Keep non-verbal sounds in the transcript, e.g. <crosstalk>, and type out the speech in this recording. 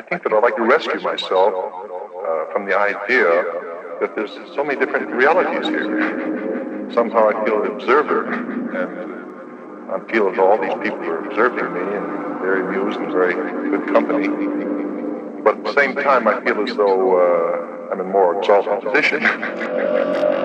I think that I'd like to rescue myself uh, from the idea that there's so many different realities here. Somehow I feel an observer, and I feel that all these people are observing me and very amused and very good company. But at the same time, I feel as though uh, I'm in more exalted position. <laughs>